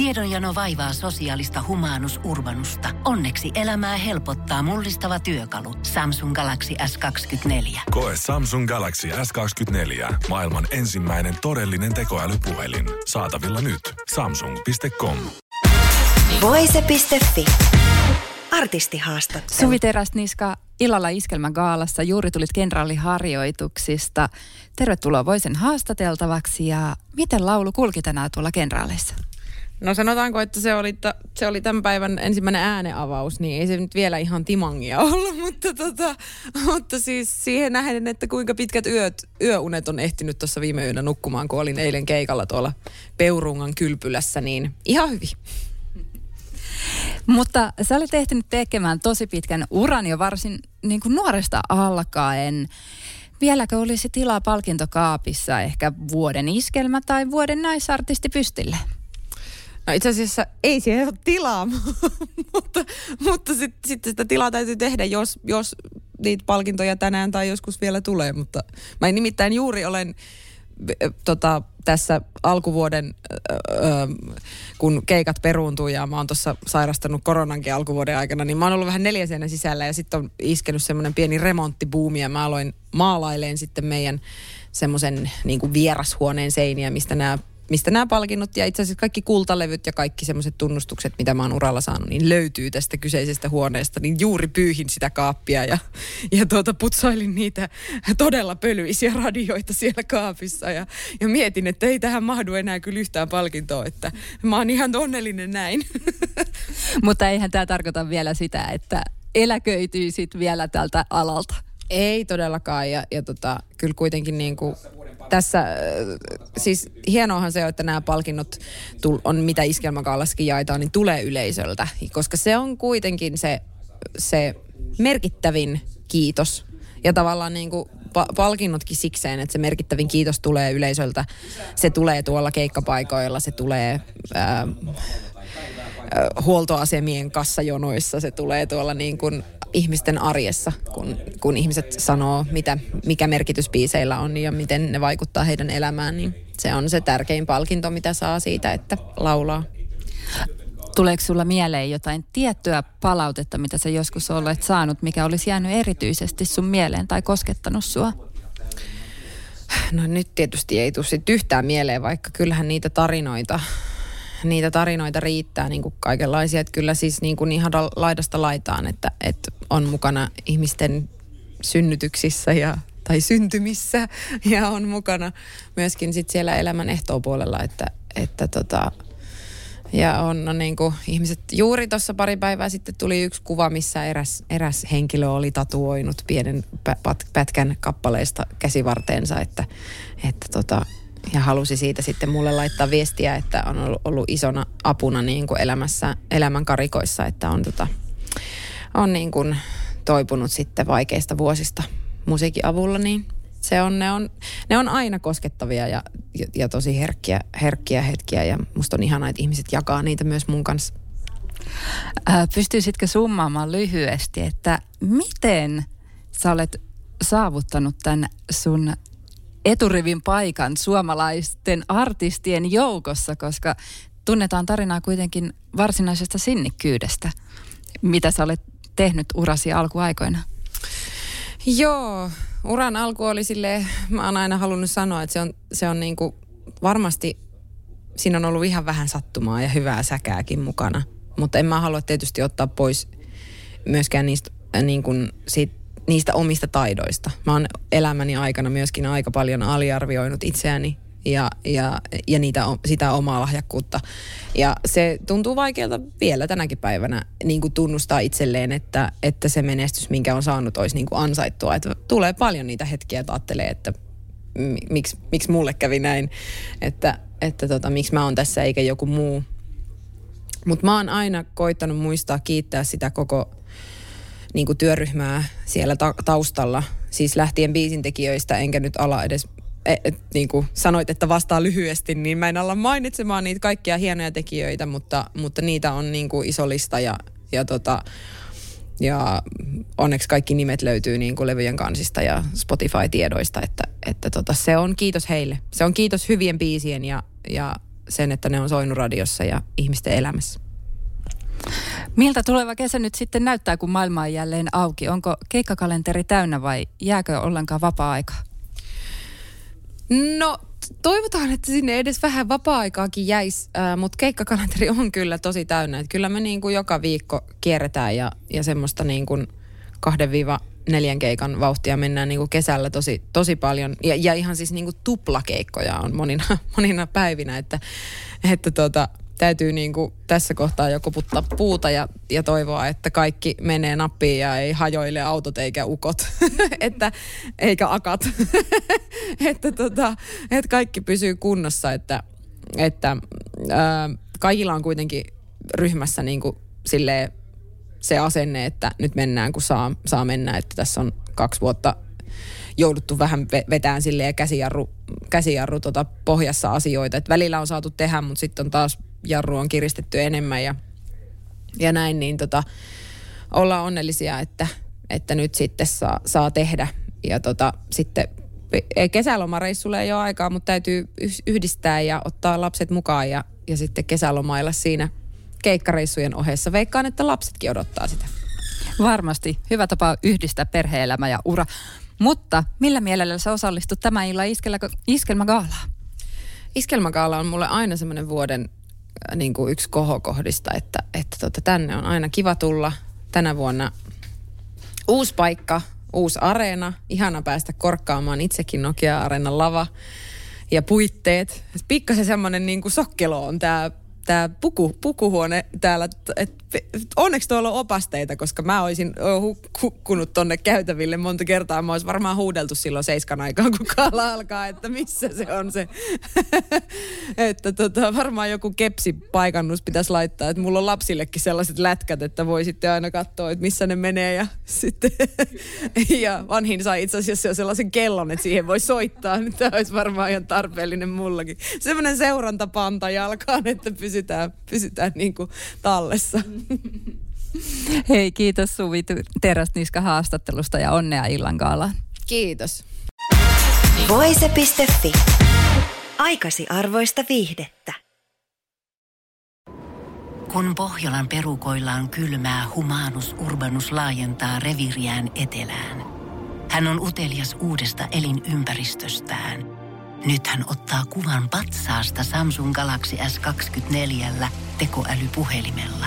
Tiedonjano vaivaa sosiaalista humanus urbanusta. Onneksi elämää helpottaa mullistava työkalu. Samsung Galaxy S24. Koe Samsung Galaxy S24. Maailman ensimmäinen todellinen tekoälypuhelin. Saatavilla nyt. Samsung.com. Voise.fi. Artistihaastattelu. Suvi Teräsniska, illalla Iskelmägaalassa. Juuri tulit kenraaliharjoituksista. Tervetuloa Voisen haastateltavaksi ja miten laulu kulki tänään tuolla kenraaleissa? No sanotaanko, että se oli, ta, se oli tämän päivän ensimmäinen ääneavaus, niin ei se nyt vielä ihan timangia ollut, mutta, tota, mutta siis siihen nähden, että kuinka pitkät yöt, yöunet on ehtinyt tuossa viime yönä nukkumaan, kun olin eilen keikalla tuolla Peurungan kylpylässä, niin ihan hyvin. Mutta sä olet ehtinyt tekemään tosi pitkän uran jo varsin niin kuin nuoresta alkaen. Vieläkö olisi tilaa palkintokaapissa ehkä vuoden iskelmä tai vuoden naisartisti pystille? No itse asiassa ei siellä ole tilaa, mutta, mutta sitten sit sitä tilaa täytyy tehdä, jos, jos niitä palkintoja tänään tai joskus vielä tulee. Mutta mä nimittäin juuri olen tota, tässä alkuvuoden, öö, kun keikat peruuntuu ja mä oon tuossa sairastanut koronankin alkuvuoden aikana, niin mä oon ollut vähän neljäsenä sisällä ja sitten on iskenyt semmoinen pieni remonttibuumi ja mä aloin maalaileen sitten meidän semmoisen niin vierashuoneen seiniä, mistä nämä mistä nämä palkinnot ja itse asiassa kaikki kultalevyt ja kaikki semmoiset tunnustukset, mitä mä oon uralla saanut, niin löytyy tästä kyseisestä huoneesta. Niin juuri pyyhin sitä kaappia ja, ja tuota, putsailin niitä todella pölyisiä radioita siellä kaapissa ja, ja mietin, että ei tähän mahdu enää kyllä yhtään palkintoa, että mä oon ihan onnellinen näin. Mutta eihän tämä tarkoita vielä sitä, että eläköityisit vielä tältä alalta. Ei todellakaan ja, ja tota, kyllä kuitenkin niin kuin tässä, äh, siis hienoahan se, että nämä palkinnot on, mitä iskelmäkaalassakin jaetaan, niin tulee yleisöltä. Koska se on kuitenkin se, se merkittävin kiitos. Ja tavallaan niin kuin pa- palkinnotkin sikseen, että se merkittävin kiitos tulee yleisöltä. Se tulee tuolla keikkapaikoilla, se tulee ää, huoltoasemien kassajonoissa, se tulee tuolla niin kuin ihmisten arjessa, kun, kun ihmiset sanoo, mitä, mikä merkitys biiseillä on ja miten ne vaikuttaa heidän elämään, niin se on se tärkein palkinto, mitä saa siitä, että laulaa. Tuleeko sulla mieleen jotain tiettyä palautetta, mitä sä joskus olet saanut, mikä olisi jäänyt erityisesti sun mieleen tai koskettanut sua? No nyt tietysti ei tule yhtään mieleen, vaikka kyllähän niitä tarinoita niitä tarinoita riittää niin kuin kaikenlaisia. Että kyllä siis niin kuin ihan laidasta laitaan, että, että on mukana ihmisten synnytyksissä ja tai syntymissä ja on mukana myöskin sit siellä elämän ehtoopuolella, että, että tota, ja on no niin kuin ihmiset, juuri tuossa pari päivää sitten tuli yksi kuva, missä eräs, eräs henkilö oli tatuoinut pienen pätkän kappaleesta käsivarteensa, että, että tota, ja halusi siitä sitten mulle laittaa viestiä, että on ollut, ollut isona apuna niin kuin elämässä, elämän karikoissa, että on, tota, on niin kuin toipunut sitten vaikeista vuosista musiikin avulla, niin se on, ne, on, ne on aina koskettavia ja, ja, ja tosi herkkiä, herkkiä hetkiä ja musta on ihanaa, että ihmiset jakaa niitä myös mun kanssa. Pystyisitkö summaamaan lyhyesti, että miten sä olet saavuttanut tämän sun eturivin paikan suomalaisten artistien joukossa, koska tunnetaan tarinaa kuitenkin varsinaisesta sinnikkyydestä. Mitä sä olet tehnyt urasi alkuaikoina? Joo, uran alku oli sille, mä oon aina halunnut sanoa, että se on, se on niin kuin varmasti, siinä on ollut ihan vähän sattumaa ja hyvää säkääkin mukana. Mutta en mä halua tietysti ottaa pois myöskään niistä niin kuin siitä niistä omista taidoista. Mä oon elämäni aikana myöskin aika paljon aliarvioinut itseäni ja, ja, ja niitä, sitä omaa lahjakkuutta. Ja se tuntuu vaikealta vielä tänäkin päivänä niin kuin tunnustaa itselleen, että, että se menestys, minkä on saanut, olisi niin kuin ansaittua. Että tulee paljon niitä hetkiä, että ajattelee, että miksi, miksi mulle kävi näin, että, että tota, miksi mä oon tässä eikä joku muu. Mutta mä oon aina koittanut muistaa kiittää sitä koko niin kuin työryhmää siellä ta- taustalla, siis lähtien biisintekijöistä, enkä nyt ala edes et, et, niin kuin sanoit, että vastaa lyhyesti, niin mä en alla mainitsemaan niitä kaikkia hienoja tekijöitä, mutta, mutta niitä on niin kuin iso lista ja, ja, tota, ja onneksi kaikki nimet löytyy niin kuin levyjen kansista ja Spotify-tiedoista, että, että tota, se on kiitos heille. Se on kiitos hyvien biisien ja, ja sen, että ne on soinut radiossa ja ihmisten elämässä. Miltä tuleva kesä nyt sitten näyttää, kun maailma on jälleen auki? Onko keikkakalenteri täynnä vai jääkö ollenkaan vapaa-aikaa? No toivotaan, että sinne edes vähän vapaa-aikaakin jäisi, äh, mutta keikkakalenteri on kyllä tosi täynnä. Et kyllä me niin kuin joka viikko kierretään ja, ja semmoista niin kuin kahden viiva neljän keikan vauhtia mennään niin kuin kesällä tosi, tosi paljon. Ja, ja ihan siis niin kuin tuplakeikkoja on monina, monina päivinä, että, että tota, täytyy niin kuin tässä kohtaa jo koputtaa puuta ja, ja toivoa, että kaikki menee nappiin ja ei hajoile autot eikä ukot, että, eikä akat, että, tota, että kaikki pysyy kunnossa, että, että ää, kaikilla on kuitenkin ryhmässä niin kuin silleen se asenne, että nyt mennään kun saa, saa mennä, että tässä on kaksi vuotta jouduttu vähän vetään silleen käsijarru, käsijarru tota pohjassa asioita. Et välillä on saatu tehdä, mutta sitten on taas jarru on kiristetty enemmän ja, ja näin, niin tota, ollaan onnellisia, että, että nyt sitten saa, saa tehdä. Ja tota, sitten kesälomareissulle ei ole aikaa, mutta täytyy yhdistää ja ottaa lapset mukaan ja, ja sitten kesälomailla siinä keikkareissujen ohessa. Veikkaan, että lapsetkin odottaa sitä. Varmasti. Hyvä tapa yhdistää perhe-elämä ja ura. Mutta millä mielellä sä osallistut tämän illan iskelmägaalaan? Iskelmägaala on mulle aina semmoinen vuoden niin kuin yksi kohokohdista, että, että tota, tänne on aina kiva tulla. Tänä vuonna uusi paikka, uusi areena. Ihana päästä korkkaamaan itsekin Nokia-areenan lava ja puitteet. Pikkasen semmoinen niin kuin sokkelo on tämä tämä puku, pukuhuone täällä, et, onneksi tuolla on opasteita, koska mä olisin hukkunut tonne käytäville monta kertaa. Mä olisin varmaan huudeltu silloin seiskan aikaan, kun kaala alkaa, että missä se on se. että tota, varmaan joku kepsipaikannus pitäisi laittaa, että mulla on lapsillekin sellaiset lätkät, että voi sitten aina katsoa, että missä ne menee. Ja, sitten, ja vanhin sai itse asiassa jo sellaisen kellon, että siihen voi soittaa. Niin tämä olisi varmaan ihan tarpeellinen mullakin. Semmoinen seurantapanta jalkaan, että pysytään, pysytään niin kuin tallessa. Hei, kiitos Suvi Teräsniska haastattelusta ja onnea illan gaalaan. Kiitos. Voise.fi. Aikasi arvoista viihdettä. Kun Pohjolan perukoillaan kylmää, humanus urbanus laajentaa reviriään etelään. Hän on utelias uudesta elinympäristöstään – nyt hän ottaa kuvan patsaasta Samsung Galaxy S24 tekoälypuhelimella.